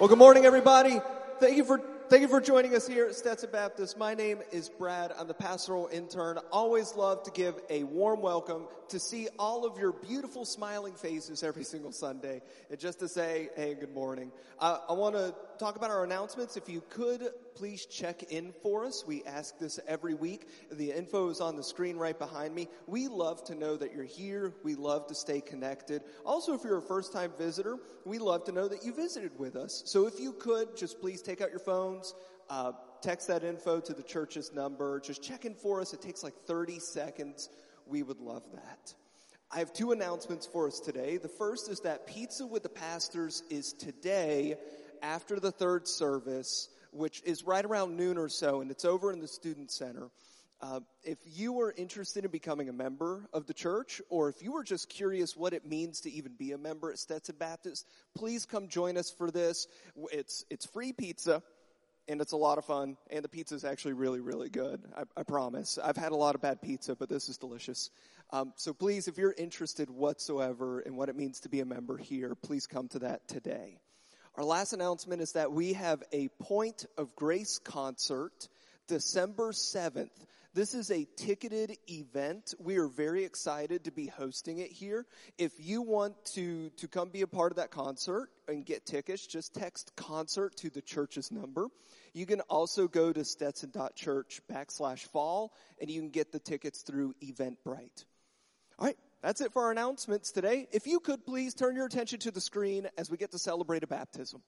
Well, good morning, everybody. Thank you for thank you for joining us here at Stetson Baptist. My name is Brad. I'm the pastoral intern. Always love to give a warm welcome to see all of your beautiful smiling faces every single Sunday, and just to say, hey, good morning. Uh, I want to talk about our announcements. If you could please check in for us. We ask this every week. The info is on the screen right behind me. We love to know that you're here. We love to stay connected. Also, if you're a first time visitor, we love to know that you visited with us. So if you could, just please take out your phones, uh, text that info to the church's number. Just check in for us. It takes like 30 seconds. We would love that. I have two announcements for us today. The first is that Pizza with the Pastors is today after the third service which is right around noon or so, and it's over in the Student Center. Uh, if you are interested in becoming a member of the church, or if you are just curious what it means to even be a member at Stetson Baptist, please come join us for this. It's it's free pizza, and it's a lot of fun. And the pizza is actually really really good. I, I, promise. I've had a lot of bad pizza, but this is delicious. Um, so please, if you're interested whatsoever in what it means to be a member here, please come to that today. Our last announcement is that we have a Point of Grace concert December 7th. This is a ticketed event. We are very excited to be hosting it here. If you want to, to come be a part of that concert and get tickets, just text concert to the church's number. You can also go to stetson.church backslash fall and you can get the tickets through Eventbrite. All right. That's it for our announcements today. If you could please turn your attention to the screen as we get to celebrate a baptism.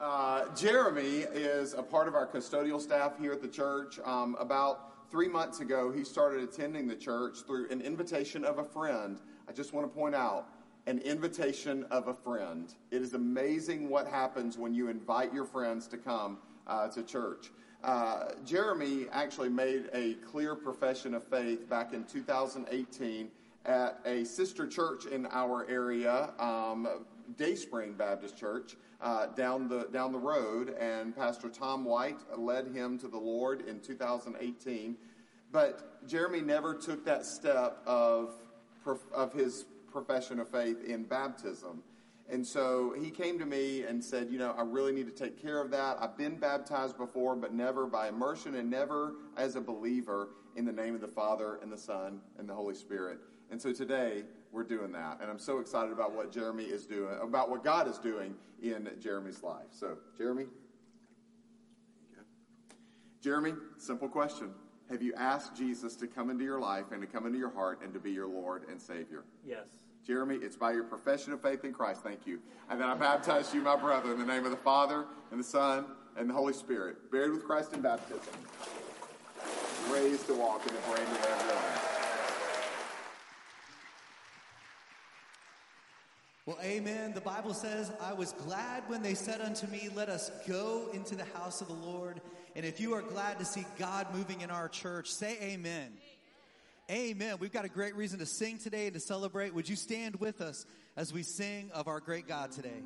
Uh, Jeremy is a part of our custodial staff here at the church. Um, about three months ago, he started attending the church through an invitation of a friend. I just want to point out an invitation of a friend. It is amazing what happens when you invite your friends to come uh, to church. Uh, Jeremy actually made a clear profession of faith back in 2018 at a sister church in our area, um, Dayspring Baptist Church, uh, down the down the road, and Pastor Tom White led him to the Lord in 2018. But Jeremy never took that step of of his profession of faith in baptism. And so he came to me and said, You know, I really need to take care of that. I've been baptized before, but never by immersion and never as a believer in the name of the Father and the Son and the Holy Spirit. And so today we're doing that. And I'm so excited about what Jeremy is doing, about what God is doing in Jeremy's life. So, Jeremy. Jeremy, simple question. Have you asked Jesus to come into your life and to come into your heart and to be your Lord and Savior? Yes. Jeremy, it's by your profession of faith in Christ. Thank you. And then I baptize you, my brother, in the name of the Father, and the Son, and the Holy Spirit. Buried with Christ in baptism. Raised to walk in the brand new way of living. Well, amen. The Bible says, I was glad when they said unto me, Let us go into the house of the Lord. And if you are glad to see God moving in our church, say amen. Amen. We've got a great reason to sing today and to celebrate. Would you stand with us as we sing of our great God today?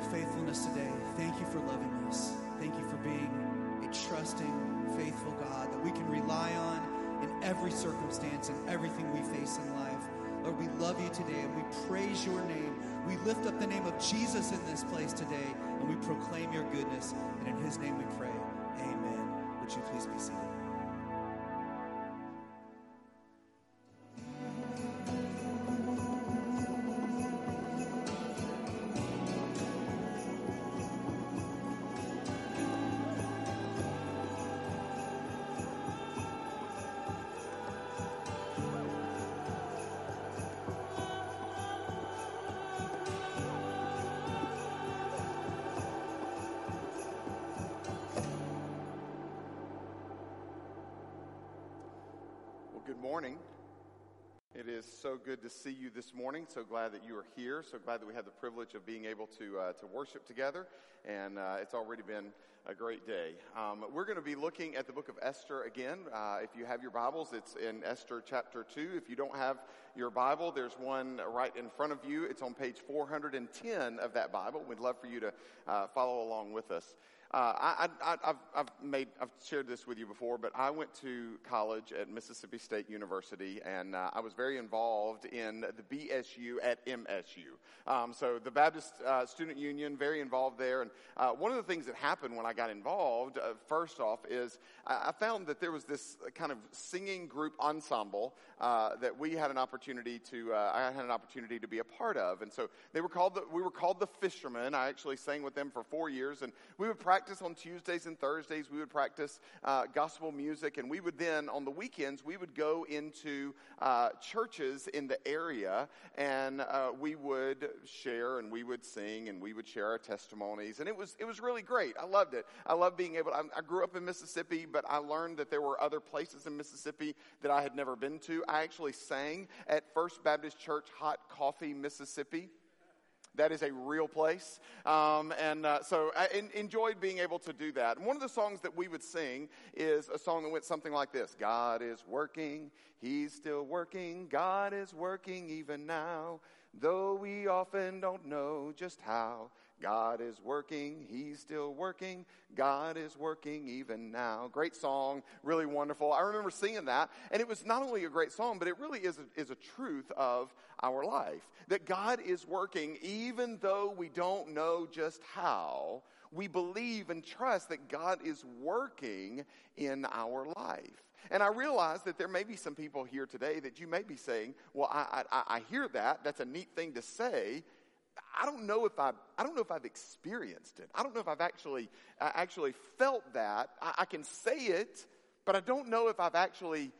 Your faithfulness today. Thank you for loving us. Thank you for being a trusting, faithful God that we can rely on in every circumstance and everything we face in life. Lord, we love you today and we praise your name. We lift up the name of Jesus in this place today and we proclaim your goodness. And in his name we pray. Amen. Would you please be seated? See you this morning. So glad that you are here. So glad that we have the privilege of being able to uh, to worship together. And uh, it's already been a great day. Um, we're going to be looking at the book of Esther again. Uh, if you have your Bibles, it's in Esther chapter two. If you don't have your Bible, there's one right in front of you. It's on page 410 of that Bible. We'd love for you to uh, follow along with us. Uh, I, I, I've, made, I've shared this with you before, but I went to college at Mississippi State University, and uh, I was very involved in the BSU at MSU. Um, so the Baptist uh, Student Union, very involved there. And uh, one of the things that happened when I got involved, uh, first off, is I, I found that there was this kind of singing group ensemble uh, that we had an opportunity to, I had an opportunity to be a part of, and so they were called, the, we were called the Fishermen. I actually sang with them for four years, and we would practice practice on Tuesdays and Thursdays. We would practice uh, gospel music, and we would then, on the weekends, we would go into uh, churches in the area, and uh, we would share, and we would sing, and we would share our testimonies, and it was it was really great. I loved it. I loved being able. I, I grew up in Mississippi, but I learned that there were other places in Mississippi that I had never been to. I actually sang at First Baptist Church Hot Coffee, Mississippi. That is a real place. Um, and uh, so I enjoyed being able to do that. And one of the songs that we would sing is a song that went something like this God is working, He's still working, God is working even now, though we often don't know just how. God is working, He's still working, God is working even now. Great song, really wonderful. I remember singing that, and it was not only a great song, but it really is a, is a truth of our life. That God is working even though we don't know just how. We believe and trust that God is working in our life. And I realize that there may be some people here today that you may be saying, well, I, I, I hear that. That's a neat thing to say. I don't know if I I don't know if I've experienced it. I don't know if I've actually actually felt that. I, I, can say it, but I don't know if I've actually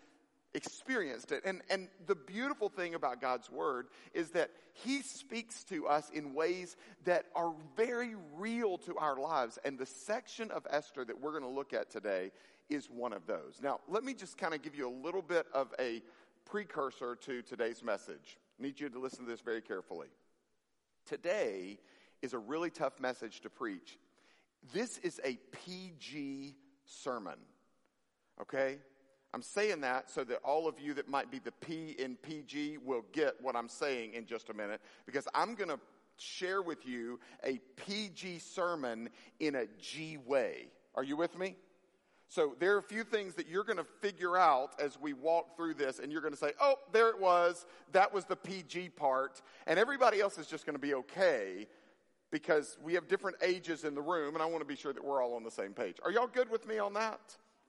experienced it. And and the beautiful thing about God's word is that he speaks to us in ways that are very real to our lives. And the section of Esther that we're going to look at today is one of those. Now, let me just kind of give you a little bit of a precursor to today's message. I need you to listen to this very carefully. Today is a really tough message to preach. This is a PG sermon. Okay? I'm saying that so that all of you that might be the P in PG will get what I'm saying in just a minute because I'm going to share with you a PG sermon in a G way. Are you with me? So there are a few things that you're going to figure out as we walk through this, and you're going to say, oh, there it was. That was the PG part. And everybody else is just going to be okay because we have different ages in the room, and I want to be sure that we're all on the same page. Are y'all good with me on that?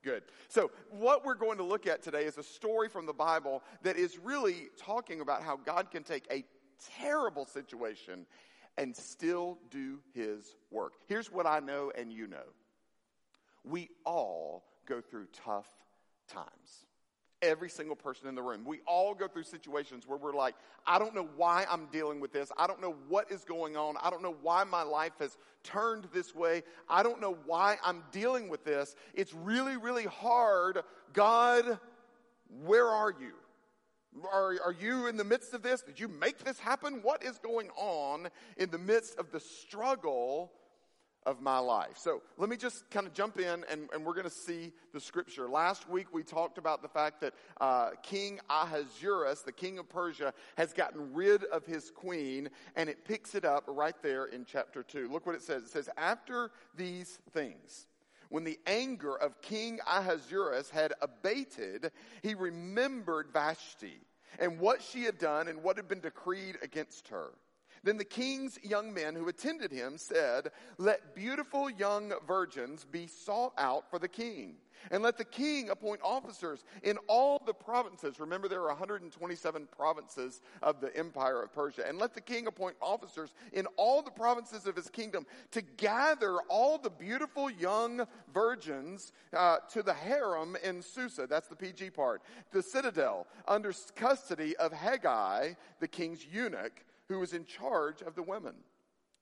Good. So, what we're going to look at today is a story from the Bible that is really talking about how God can take a terrible situation and still do his work. Here's what I know and you know we all go through tough times. Every single person in the room. We all go through situations where we're like, I don't know why I'm dealing with this. I don't know what is going on. I don't know why my life has turned this way. I don't know why I'm dealing with this. It's really, really hard. God, where are you? Are, are you in the midst of this? Did you make this happen? What is going on in the midst of the struggle of my life. So let me just kind of jump in and, and we're going to see the scripture. Last week we talked about the fact that uh, King Ahasuerus, the king of Persia, has gotten rid of his queen and it picks it up right there in chapter 2. Look what it says. It says, After these things, when the anger of King Ahasuerus had abated, he remembered Vashti and what she had done and what had been decreed against her. Then the king's young men who attended him said, Let beautiful young virgins be sought out for the king. And let the king appoint officers in all the provinces. Remember, there are 127 provinces of the empire of Persia. And let the king appoint officers in all the provinces of his kingdom to gather all the beautiful young virgins uh, to the harem in Susa. That's the PG part. The citadel under custody of Hegai, the king's eunuch who was in charge of the women.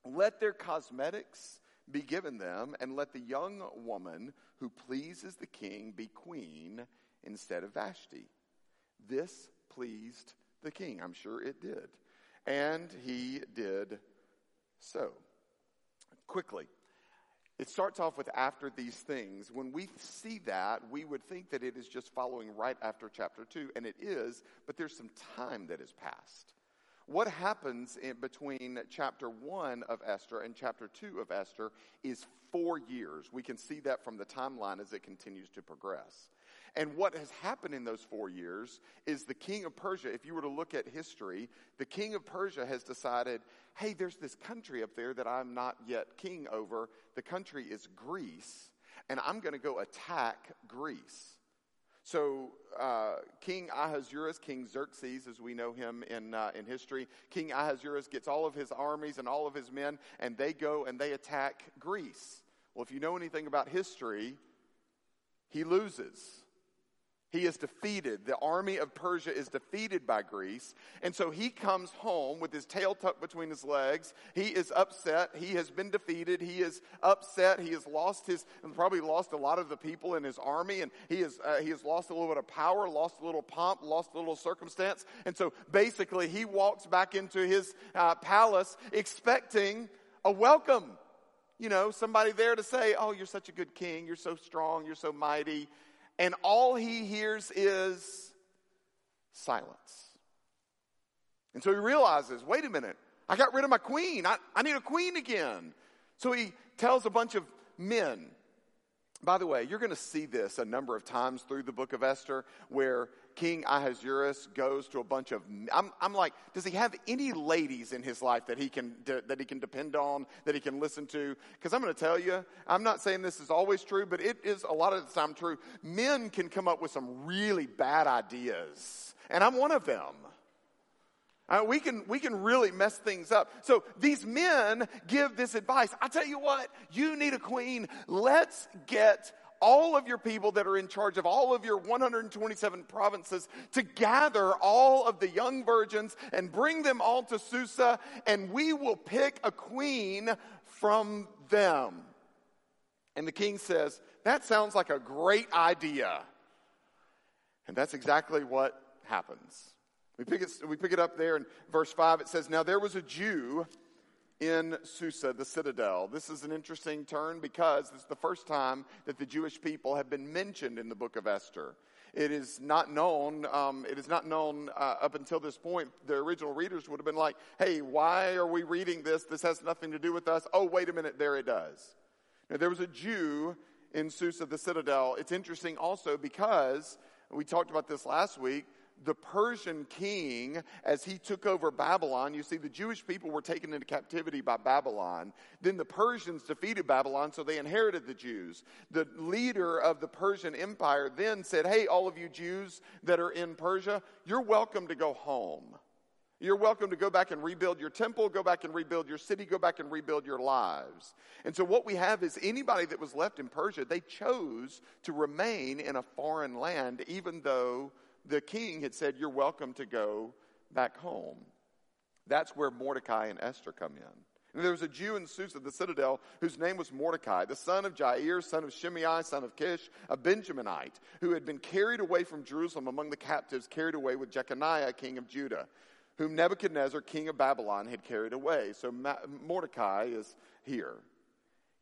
Let their cosmetics be given them, and let the young woman who pleases the king be queen instead of Vashti. This pleased the king. I'm sure it did. And he did so. Quickly. It starts off with after these things. When we see that, we would think that it is just following right after chapter 2, and it is, but there's some time that has passed. What happens between chapter 1 of Esther and chapter 2 of Esther is four years. We can see that from the timeline as it continues to progress. And what has happened in those four years is the king of Persia, if you were to look at history, the king of Persia has decided, hey, there's this country up there that I'm not yet king over. The country is Greece, and I'm going to go attack Greece. So uh, King Ahasuerus, King Xerxes, as we know him in uh, in history, King Ahasuerus gets all of his armies and all of his men, and they go and they attack Greece. Well, if you know anything about history, he loses. He is defeated. The army of Persia is defeated by Greece. And so he comes home with his tail tucked between his legs. He is upset. He has been defeated. He is upset. He has lost his, probably lost a lot of the people in his army. And he, is, uh, he has lost a little bit of power, lost a little pomp, lost a little circumstance. And so basically he walks back into his uh, palace expecting a welcome. You know, somebody there to say, Oh, you're such a good king. You're so strong. You're so mighty and all he hears is silence. And so he realizes, wait a minute, I got rid of my queen. I, I need a queen again. So he tells a bunch of men. By the way, you're going to see this a number of times through the book of Esther where King Ahasuerus goes to a bunch of. I'm, I'm like, does he have any ladies in his life that he can that he can depend on, that he can listen to? Because I'm going to tell you, I'm not saying this is always true, but it is a lot of the time true. Men can come up with some really bad ideas, and I'm one of them. Uh, we can we can really mess things up. So these men give this advice. I tell you what, you need a queen. Let's get all of your people that are in charge of all of your 127 provinces to gather all of the young virgins and bring them all to Susa, and we will pick a queen from them. And the king says, That sounds like a great idea. And that's exactly what happens. We pick, it, we pick it up there in verse 5. It says, Now there was a Jew in Susa, the citadel. This is an interesting turn because it's the first time that the Jewish people have been mentioned in the book of Esther. It is not known. Um, it is not known uh, up until this point. The original readers would have been like, "Hey, why are we reading this? This has nothing to do with us." Oh, wait a minute, there it does. Now, there was a Jew in Susa, the citadel. It's interesting also because we talked about this last week the Persian king, as he took over Babylon, you see, the Jewish people were taken into captivity by Babylon. Then the Persians defeated Babylon, so they inherited the Jews. The leader of the Persian Empire then said, Hey, all of you Jews that are in Persia, you're welcome to go home. You're welcome to go back and rebuild your temple, go back and rebuild your city, go back and rebuild your lives. And so, what we have is anybody that was left in Persia, they chose to remain in a foreign land, even though the king had said, You're welcome to go back home. That's where Mordecai and Esther come in. And there was a Jew in Susa, the citadel, whose name was Mordecai, the son of Jair, son of Shimei, son of Kish, a Benjaminite, who had been carried away from Jerusalem among the captives, carried away with Jeconiah, king of Judah, whom Nebuchadnezzar, king of Babylon, had carried away. So Mordecai is here.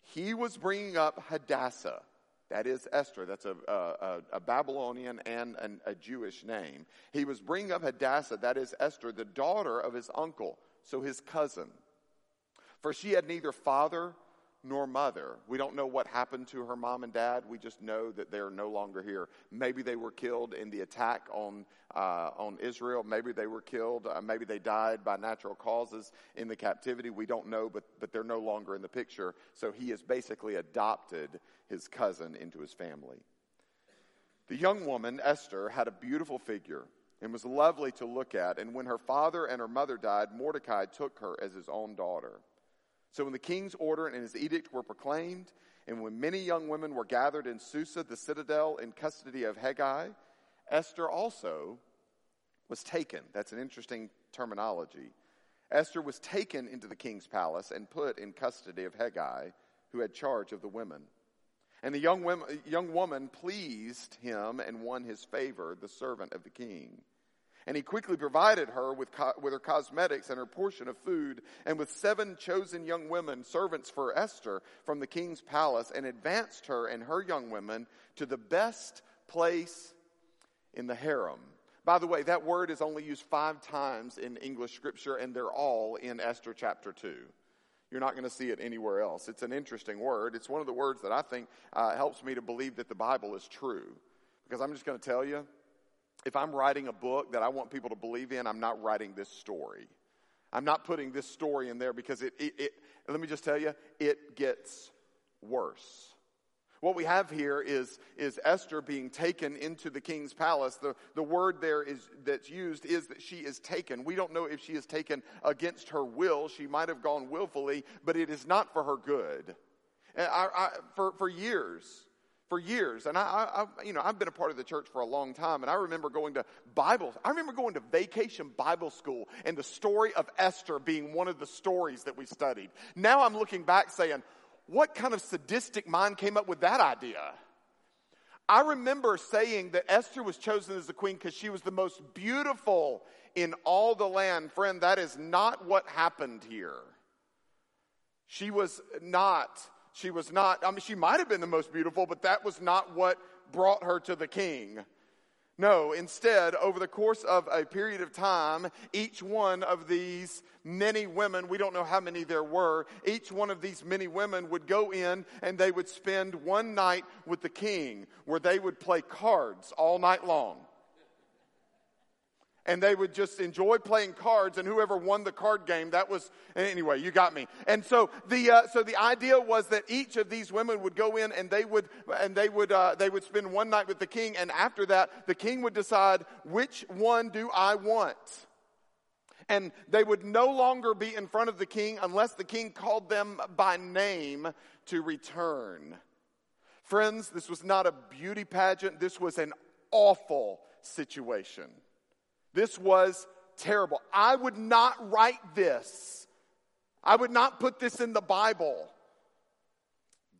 he was bringing up Hadassah. That is Esther. That's a, a, a Babylonian and an, a Jewish name. He was bringing up Hadassah. That is Esther, the daughter of his uncle, so his cousin. For she had neither father nor mother. We don't know what happened to her mom and dad. We just know that they're no longer here. Maybe they were killed in the attack on uh, on Israel. Maybe they were killed. Uh, maybe they died by natural causes in the captivity. We don't know, but but they're no longer in the picture. So he has basically adopted his cousin into his family. The young woman Esther had a beautiful figure and was lovely to look at. And when her father and her mother died, Mordecai took her as his own daughter. So when the king's order and his edict were proclaimed, and when many young women were gathered in Susa, the citadel, in custody of Hegai, Esther also was taken. That's an interesting terminology. Esther was taken into the king's palace and put in custody of Hegai, who had charge of the women. And the young, women, young woman pleased him and won his favor, the servant of the king. And he quickly provided her with, co- with her cosmetics and her portion of food, and with seven chosen young women, servants for Esther, from the king's palace, and advanced her and her young women to the best place in the harem. By the way, that word is only used five times in English scripture, and they're all in Esther chapter 2. You're not going to see it anywhere else. It's an interesting word. It's one of the words that I think uh, helps me to believe that the Bible is true. Because I'm just going to tell you, if I'm writing a book that I want people to believe in, I'm not writing this story. I'm not putting this story in there because it, it, it let me just tell you, it gets worse. What we have here is, is Esther being taken into the king's palace. The, the word there is, that's used is that she is taken. We don't know if she is taken against her will. She might have gone willfully, but it is not for her good. I, I, for, for years, for years. And I, I, you know, I've been a part of the church for a long time, and I remember going to Bible. I remember going to vacation Bible school, and the story of Esther being one of the stories that we studied. Now I'm looking back, saying, "What kind of sadistic mind came up with that idea?" I remember saying that Esther was chosen as the queen because she was the most beautiful in all the land. Friend, that is not what happened here. She was not she was not, I mean, she might have been the most beautiful, but that was not what brought her to the king. No, instead, over the course of a period of time, each one of these many women, we don't know how many there were, each one of these many women would go in and they would spend one night with the king where they would play cards all night long and they would just enjoy playing cards and whoever won the card game that was anyway you got me. And so the uh, so the idea was that each of these women would go in and they would and they would uh, they would spend one night with the king and after that the king would decide which one do i want. And they would no longer be in front of the king unless the king called them by name to return. Friends this was not a beauty pageant. This was an awful situation this was terrible. I would not write this. I would not put this in the Bible.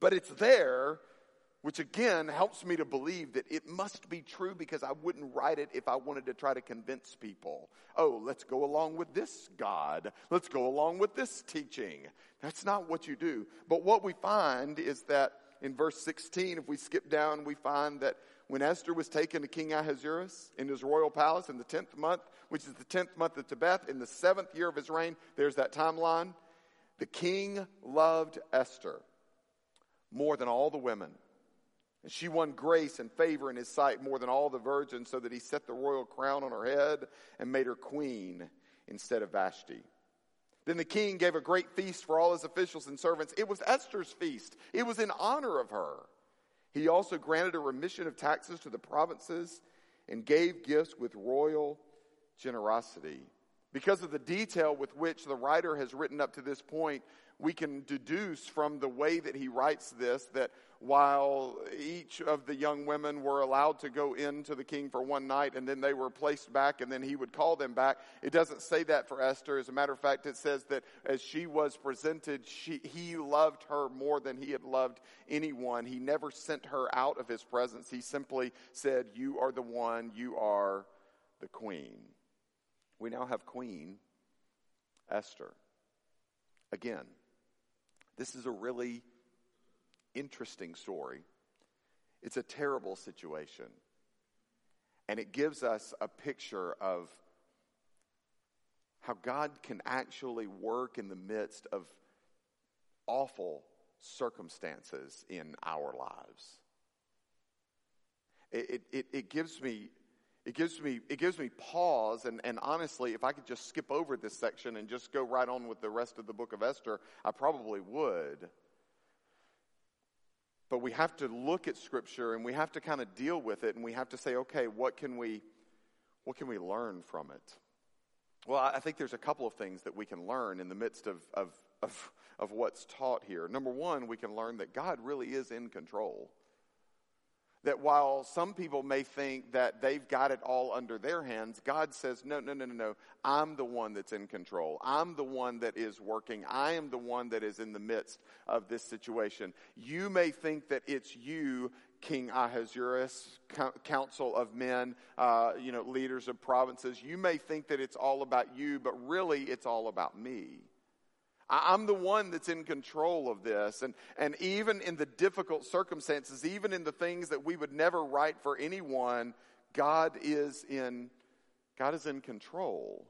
But it's there, which again helps me to believe that it must be true because I wouldn't write it if I wanted to try to convince people. Oh, let's go along with this God. Let's go along with this teaching. That's not what you do. But what we find is that in verse 16, if we skip down, we find that when Esther was taken to King Ahasuerus in his royal palace in the 10th month, which is the 10th month of Tebeth, in the seventh year of his reign, there's that timeline. The king loved Esther more than all the women. And she won grace and favor in his sight more than all the virgins, so that he set the royal crown on her head and made her queen instead of Vashti. Then the king gave a great feast for all his officials and servants. It was Esther's feast, it was in honor of her. He also granted a remission of taxes to the provinces and gave gifts with royal generosity. Because of the detail with which the writer has written up to this point, we can deduce from the way that he writes this that while each of the young women were allowed to go into the king for one night and then they were placed back and then he would call them back, it doesn't say that for Esther. As a matter of fact, it says that as she was presented, she, he loved her more than he had loved anyone. He never sent her out of his presence. He simply said, You are the one, you are the queen. We now have Queen Esther. Again, this is a really interesting story. It's a terrible situation. And it gives us a picture of how God can actually work in the midst of awful circumstances in our lives. It, it, it, gives me it gives me it gives me pause and, and honestly if i could just skip over this section and just go right on with the rest of the book of esther i probably would. But we have to look at scripture and we have to kind of deal with it and we have to say okay what can we what can we learn from it? Well i think there's a couple of things that we can learn in the midst of of of, of what's taught here. Number one we can learn that god really is in control that while some people may think that they've got it all under their hands, God says, no, no, no, no, no. I'm the one that's in control. I'm the one that is working. I am the one that is in the midst of this situation. You may think that it's you, King Ahasuerus, council of men, uh, you know, leaders of provinces. You may think that it's all about you, but really it's all about me. I'm the one that's in control of this. And, and even in the difficult circumstances, even in the things that we would never write for anyone, God is in, God is in control.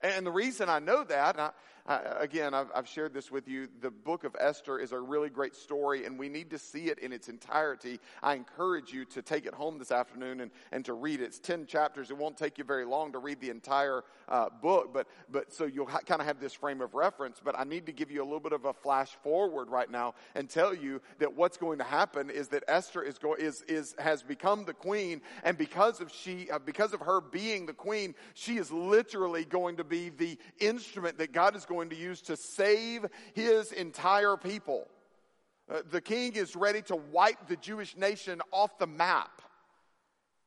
And the reason I know that, I, Again, I've, I've, shared this with you. The book of Esther is a really great story, and we need to see it in its entirety. I encourage you to take it home this afternoon and, and to read it. It's 10 chapters. It won't take you very long to read the entire uh, book, but, but so you'll ha- kind of have this frame of reference. But I need to give you a little bit of a flash forward right now and tell you that what's going to happen is that Esther is, go- is, is, has become the queen, and because of, she, uh, because of her being the queen, she is literally going to be the instrument that God is going to use to save his entire people. Uh, the king is ready to wipe the Jewish nation off the map.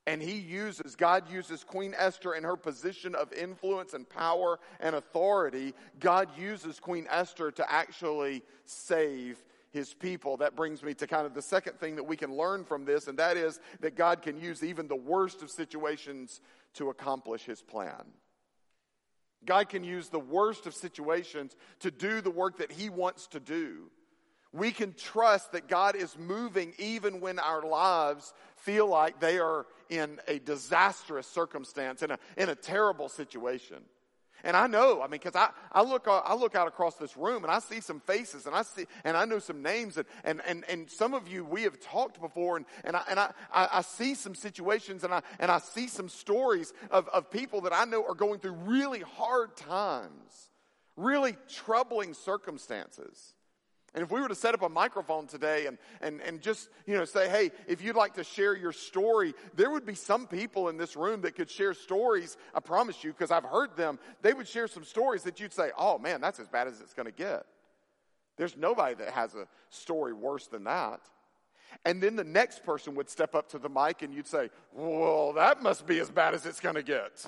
And he uses, God uses Queen Esther in her position of influence and power and authority. God uses Queen Esther to actually save his people. That brings me to kind of the second thing that we can learn from this, and that is that God can use even the worst of situations to accomplish his plan. God can use the worst of situations to do the work that He wants to do. We can trust that God is moving even when our lives feel like they are in a disastrous circumstance, in a, in a terrible situation. And I know, I mean, because I, I look uh, I look out across this room and I see some faces and I see and I know some names and and and, and some of you we have talked before and and I and I, I, I see some situations and I and I see some stories of, of people that I know are going through really hard times, really troubling circumstances. And if we were to set up a microphone today and, and, and just, you know, say, hey, if you'd like to share your story, there would be some people in this room that could share stories. I promise you, because I've heard them. They would share some stories that you'd say, oh man, that's as bad as it's going to get. There's nobody that has a story worse than that. And then the next person would step up to the mic and you'd say, well, that must be as bad as it's going to get.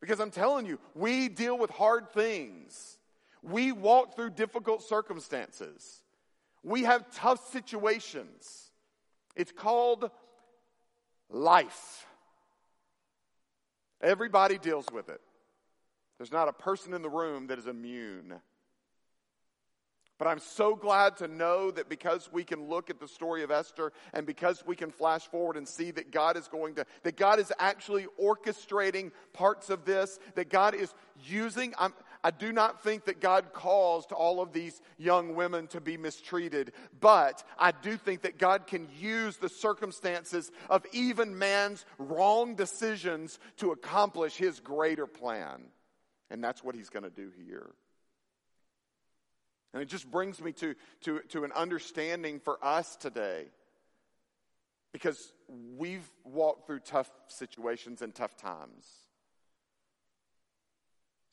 Because I'm telling you, we deal with hard things. We walk through difficult circumstances. We have tough situations. It's called life. Everybody deals with it. There's not a person in the room that is immune. But I'm so glad to know that because we can look at the story of Esther and because we can flash forward and see that God is going to, that God is actually orchestrating parts of this, that God is using, I'm, I do not think that God caused all of these young women to be mistreated, but I do think that God can use the circumstances of even man's wrong decisions to accomplish his greater plan. And that's what he's going to do here. And it just brings me to, to, to an understanding for us today. Because we've walked through tough situations and tough times.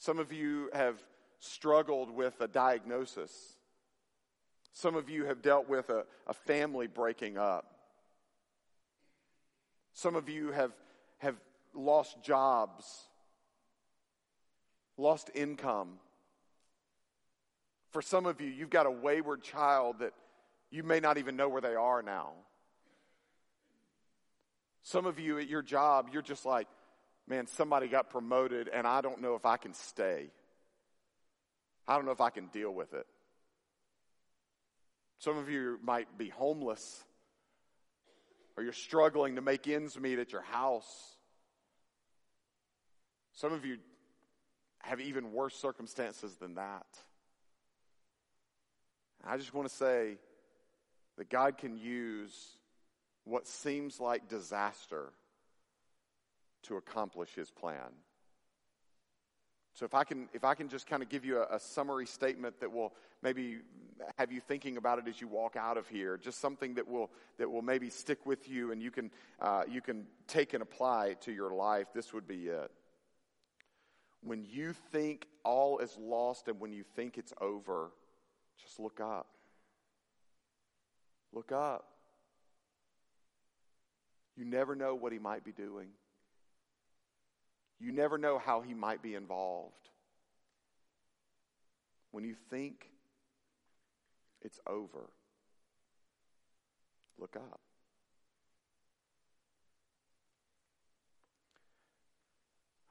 Some of you have struggled with a diagnosis. Some of you have dealt with a, a family breaking up. Some of you have, have lost jobs, lost income. For some of you, you've got a wayward child that you may not even know where they are now. Some of you at your job, you're just like, man, somebody got promoted and I don't know if I can stay. I don't know if I can deal with it. Some of you might be homeless, or you're struggling to make ends meet at your house. Some of you have even worse circumstances than that. I just want to say that God can use what seems like disaster to accomplish his plan. So if I can, if I can just kind of give you a, a, summary statement that will maybe have you thinking about it as you walk out of here, just something that will that will maybe stick with you and you can uh, you can take and apply to your life. This would be it. When you think all is lost and when you think it's over, just look up. Look up. You never know what he might be doing. You never know how he might be involved. When you think it's over, look up.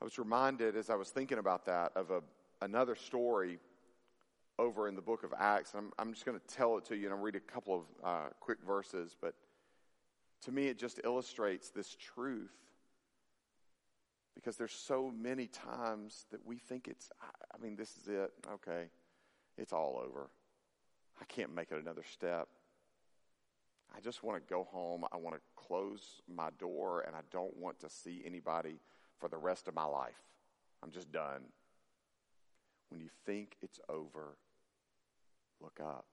I was reminded as I was thinking about that of a, another story over in the book of Acts. I'm, I'm just going to tell it to you and I'll read a couple of uh, quick verses, but to me it just illustrates this truth because there's so many times that we think it's, I mean, this is it. Okay. It's all over. I can't make it another step. I just want to go home. I want to close my door and I don't want to see anybody for the rest of my life. I'm just done. When you think it's over, look up.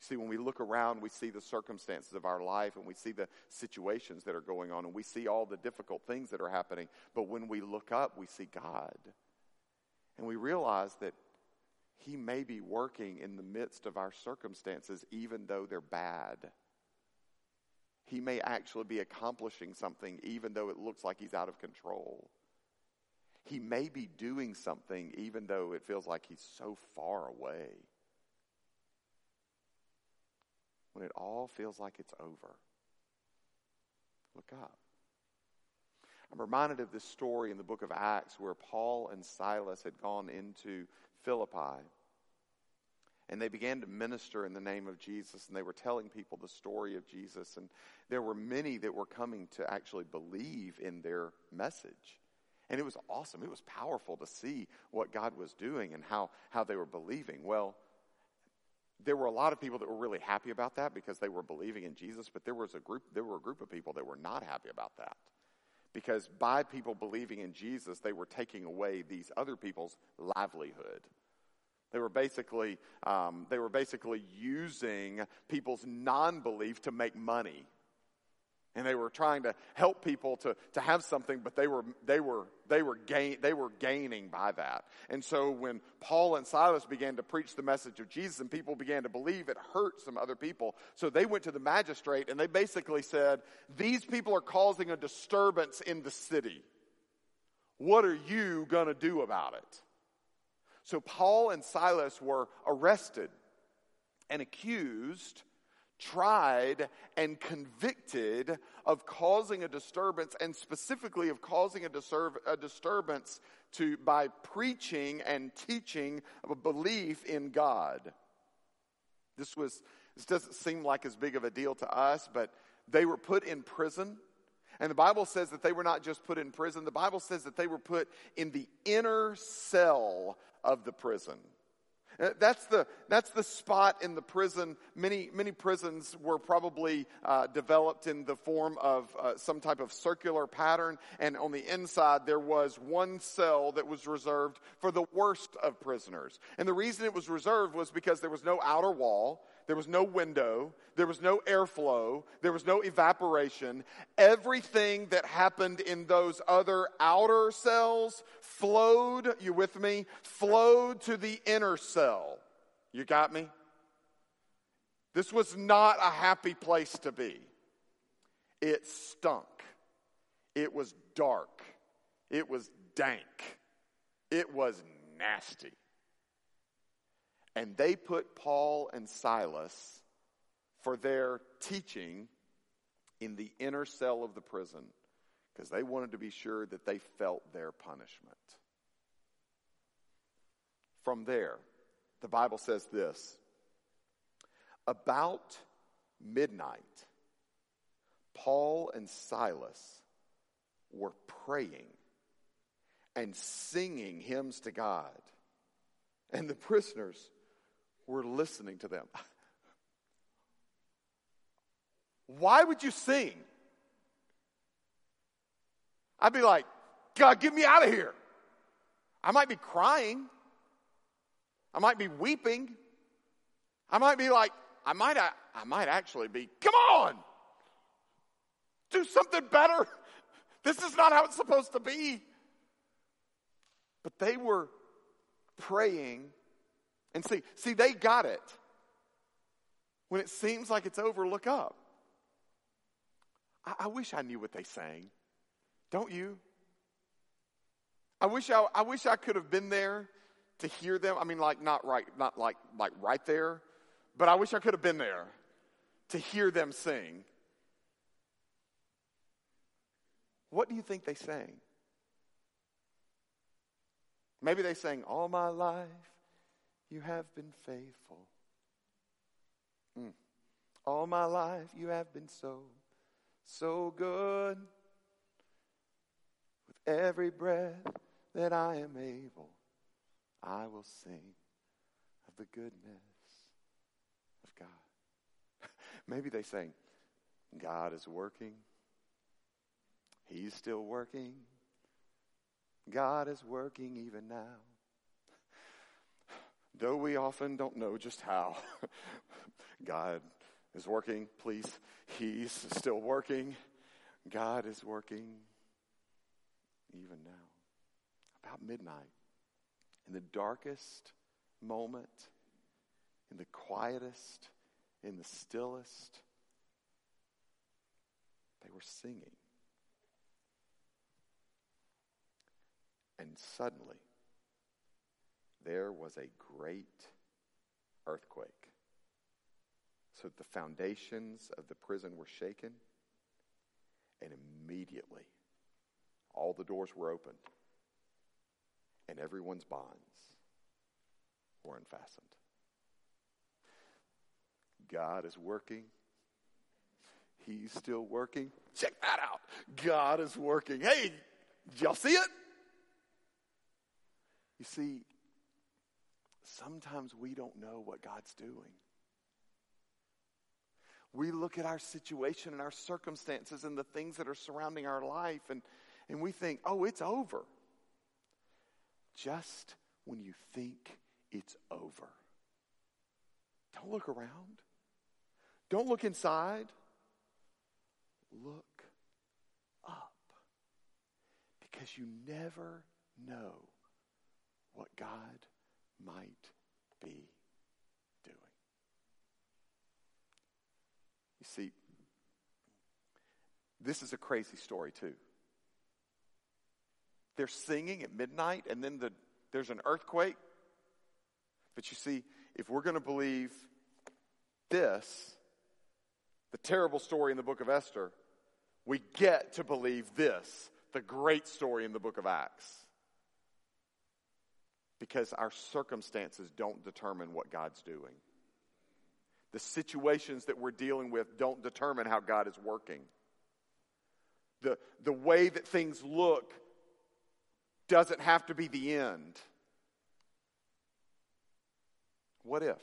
See, when we look around, we see the circumstances of our life and we see the situations that are going on and we see all the difficult things that are happening. But when we look up, we see God. And we realize that He may be working in the midst of our circumstances, even though they're bad. He may actually be accomplishing something, even though it looks like He's out of control. He may be doing something, even though it feels like He's so far away. When it all feels like it's over. Look up. I'm reminded of this story in the book of Acts where Paul and Silas had gone into Philippi and they began to minister in the name of Jesus and they were telling people the story of Jesus and there were many that were coming to actually believe in their message. And it was awesome. It was powerful to see what God was doing and how, how they were believing. Well, there were a lot of people that were really happy about that because they were believing in Jesus, but there was a group, there were a group of people that were not happy about that. Because by people believing in Jesus, they were taking away these other people's livelihood. They were basically, um, they were basically using people's non-belief to make money and they were trying to help people to, to have something, but they were, they were, they were gain, they were gaining by that. And so when Paul and Silas began to preach the message of Jesus and people began to believe, it hurt some other people. So they went to the magistrate and they basically said, these people are causing a disturbance in the city. What are you gonna do about it? So Paul and Silas were arrested and accused tried and convicted of causing a disturbance and specifically of causing a, disturb- a disturbance to by preaching and teaching of a belief in God. This was this doesn't seem like as big of a deal to us, but they were put in prison. And the Bible says that they were not just put in prison, the Bible says that they were put in the inner cell of the prison. Uh, that's the, that's the spot in the prison. Many, many prisons were probably uh, developed in the form of uh, some type of circular pattern, and on the inside there was one cell that was reserved for the worst of prisoners. And the reason it was reserved was because there was no outer wall, there was no window. There was no airflow. There was no evaporation. Everything that happened in those other outer cells flowed, you with me? Flowed to the inner cell. You got me? This was not a happy place to be. It stunk. It was dark. It was dank. It was nasty. And they put Paul and Silas for their teaching in the inner cell of the prison because they wanted to be sure that they felt their punishment. From there, the Bible says this About midnight, Paul and Silas were praying and singing hymns to God, and the prisoners were listening to them. Why would you sing? I'd be like, God, get me out of here. I might be crying. I might be weeping. I might be like, I might, I might actually be, come on, do something better. This is not how it's supposed to be. But they were praying and see, see, they got it. When it seems like it's over, look up. I, I wish I knew what they sang. Don't you? I wish I, I wish I could have been there to hear them. I mean, like not right, not like like right there, but I wish I could have been there to hear them sing. What do you think they sang? Maybe they sang, All my life you have been faithful. Mm. All my life you have been so, so good. With every breath that I am able, I will sing of the goodness of God. Maybe they sang, God is working. He's still working. God is working even now. Though we often don't know just how, God is working. Please, He's still working. God is working even now. About midnight, in the darkest moment, in the quietest, in the stillest, they were singing. And suddenly, there was a great earthquake. So the foundations of the prison were shaken, and immediately all the doors were opened, and everyone's bonds were unfastened. God is working. He's still working. Check that out. God is working. Hey, y'all see it? You see, sometimes we don't know what God's doing. We look at our situation and our circumstances and the things that are surrounding our life, and, and we think, oh, it's over. Just when you think it's over, don't look around. Don't look inside. Look up. Because you never know what God might be doing. You see, this is a crazy story, too. They're singing at midnight, and then the, there's an earthquake. But you see, if we're going to believe this, the terrible story in the book of Esther, we get to believe this, the great story in the book of Acts. Because our circumstances don't determine what God's doing. The situations that we're dealing with don't determine how God is working. The, the way that things look doesn't have to be the end. What if?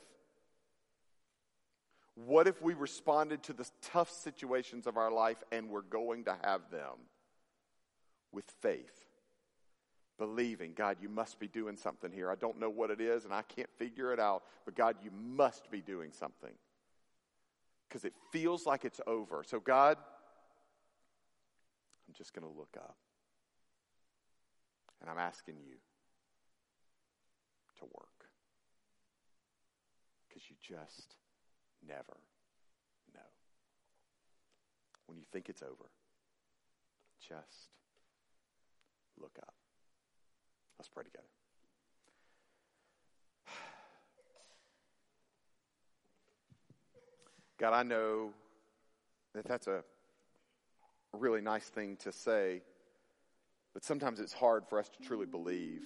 What if we responded to the tough situations of our life and we're going to have them with faith? Believing, God, you must be doing something here. I don't know what it is and I can't figure it out, but God, you must be doing something. Because it feels like it's over. So, God, I'm just going to look up. And I'm asking you to work. Because you just never know. When you think it's over, just look up. Let's pray together. God, I know that that's a really nice thing to say, but sometimes it's hard for us to truly believe.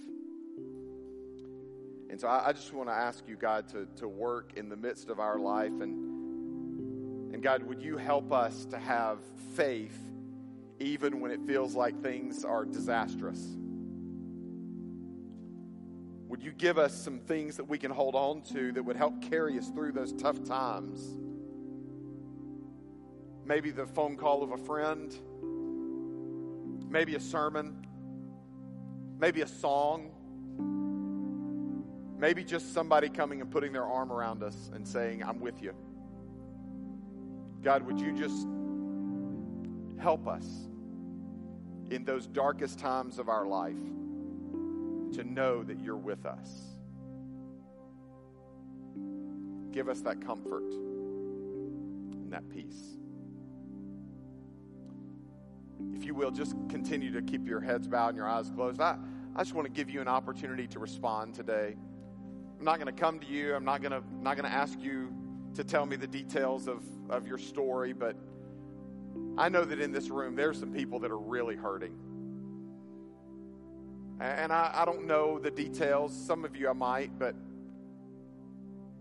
And so I, I just want to ask you, God, to, to work in the midst of our life and And God, would you help us to have faith even when it feels like things are disastrous? Would you give us some things that we can hold on to that would help carry us through those tough times? Maybe the phone call of a friend, maybe a sermon, maybe a song, maybe just somebody coming and putting their arm around us and saying, I'm with you. God, would you just help us in those darkest times of our life to know that you're with us? Give us that comfort and that peace. If you will, just continue to keep your heads bowed and your eyes closed. I, I just want to give you an opportunity to respond today. I'm not going to come to you. I'm not going to not going to ask you to tell me the details of, of your story, but I know that in this room there's some people that are really hurting. And I, I don't know the details. Some of you I might, but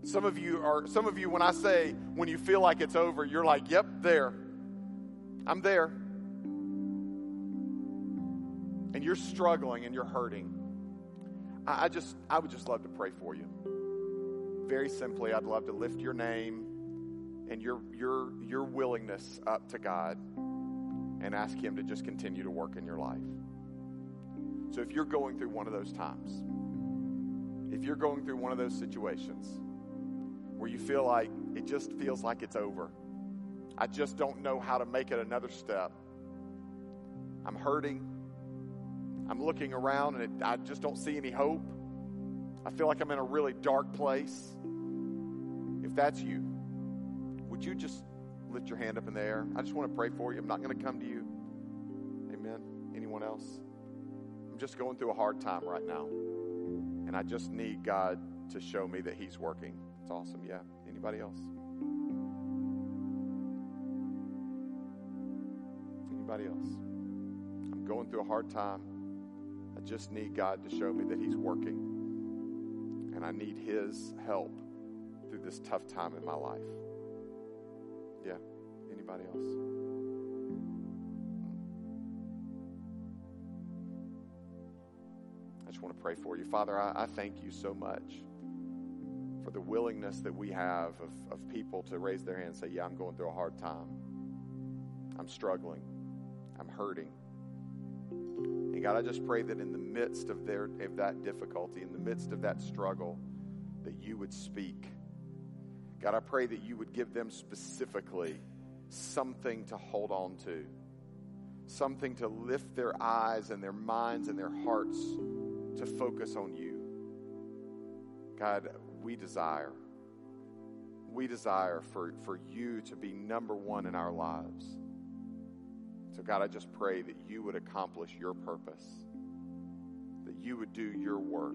some of you are some of you when I say when you feel like it's over, you're like, "Yep, there. I'm there." And you're struggling and you're hurting. I, I just I would just love to pray for you. Very simply, I'd love to lift your name and your your your willingness up to God and ask him to just continue to work in your life. So if you're going through one of those times, if you're going through one of those situations where you feel like it just feels like it's over, I just don't know how to make it another step. I'm hurting. I'm looking around and it, I just don't see any hope. I feel like I'm in a really dark place. If that's you, would you just lift your hand up in the air? I just want to pray for you. I'm not going to come to you. Amen. Anyone else? I'm just going through a hard time right now. And I just need God to show me that He's working. It's awesome. Yeah. Anybody else? Anybody else? I'm going through a hard time. I just need God to show me that He's working. And I need His help through this tough time in my life. Yeah. Anybody else? I just want to pray for you. Father, I, I thank you so much for the willingness that we have of, of people to raise their hand and say, Yeah, I'm going through a hard time. I'm struggling. I'm hurting. And God, I just pray that in the midst of their of that difficulty, in the midst of that struggle, that you would speak. God, I pray that you would give them specifically something to hold on to, something to lift their eyes and their minds and their hearts to focus on you. God, we desire, we desire for, for you to be number one in our lives. So, God, I just pray that you would accomplish your purpose, that you would do your work.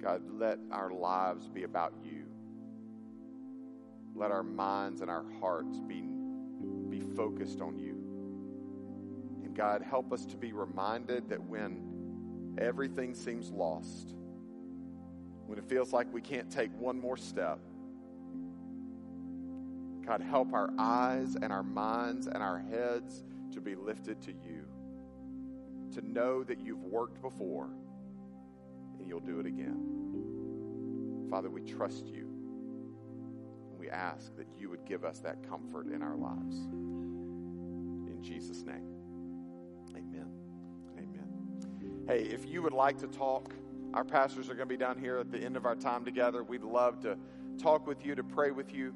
God, let our lives be about you. Let our minds and our hearts be, be focused on you. And God, help us to be reminded that when everything seems lost, when it feels like we can't take one more step, God, help our eyes and our minds and our heads to be lifted to you. To know that you've worked before and you'll do it again. Father, we trust you. And we ask that you would give us that comfort in our lives. In Jesus' name. Hey, if you would like to talk, our pastors are going to be down here at the end of our time together. We'd love to talk with you, to pray with you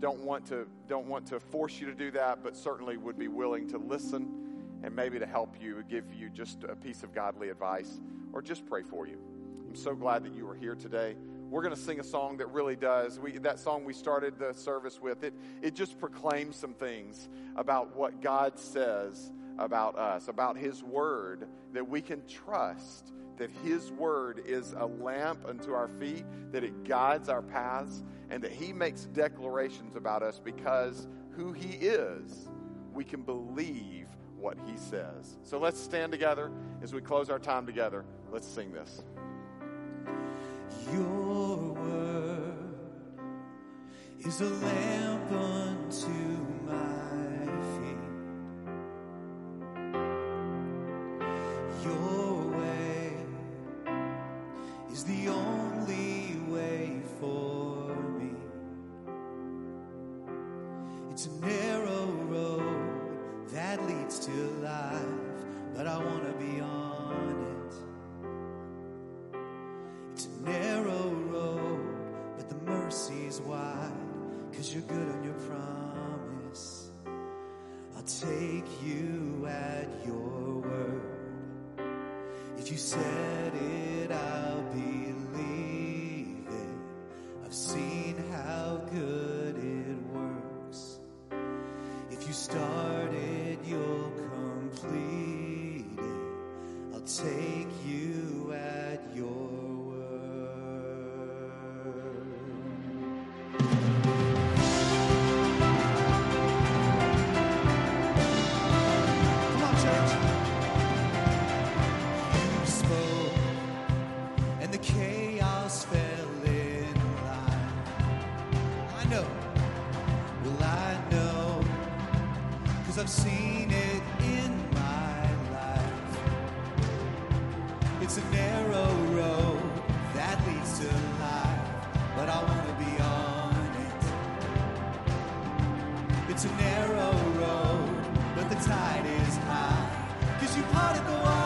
don't want to don't want to force you to do that, but certainly would be willing to listen and maybe to help you, give you just a piece of godly advice, or just pray for you. I'm so glad that you are here today. We're going to sing a song that really does. We, that song we started the service with, it, it just proclaims some things about what God says about us, about His Word, that we can trust that His Word is a lamp unto our feet, that it guides our paths, and that He makes declarations about us because who He is, we can believe what He says. So let's stand together as we close our time together. Let's sing this. Your word is a lamp unto my know? I know? Cause I've seen it in my life. It's a narrow road that leads to life, but I want to be on it. It's a narrow road, but the tide is high. Cause you parted the water.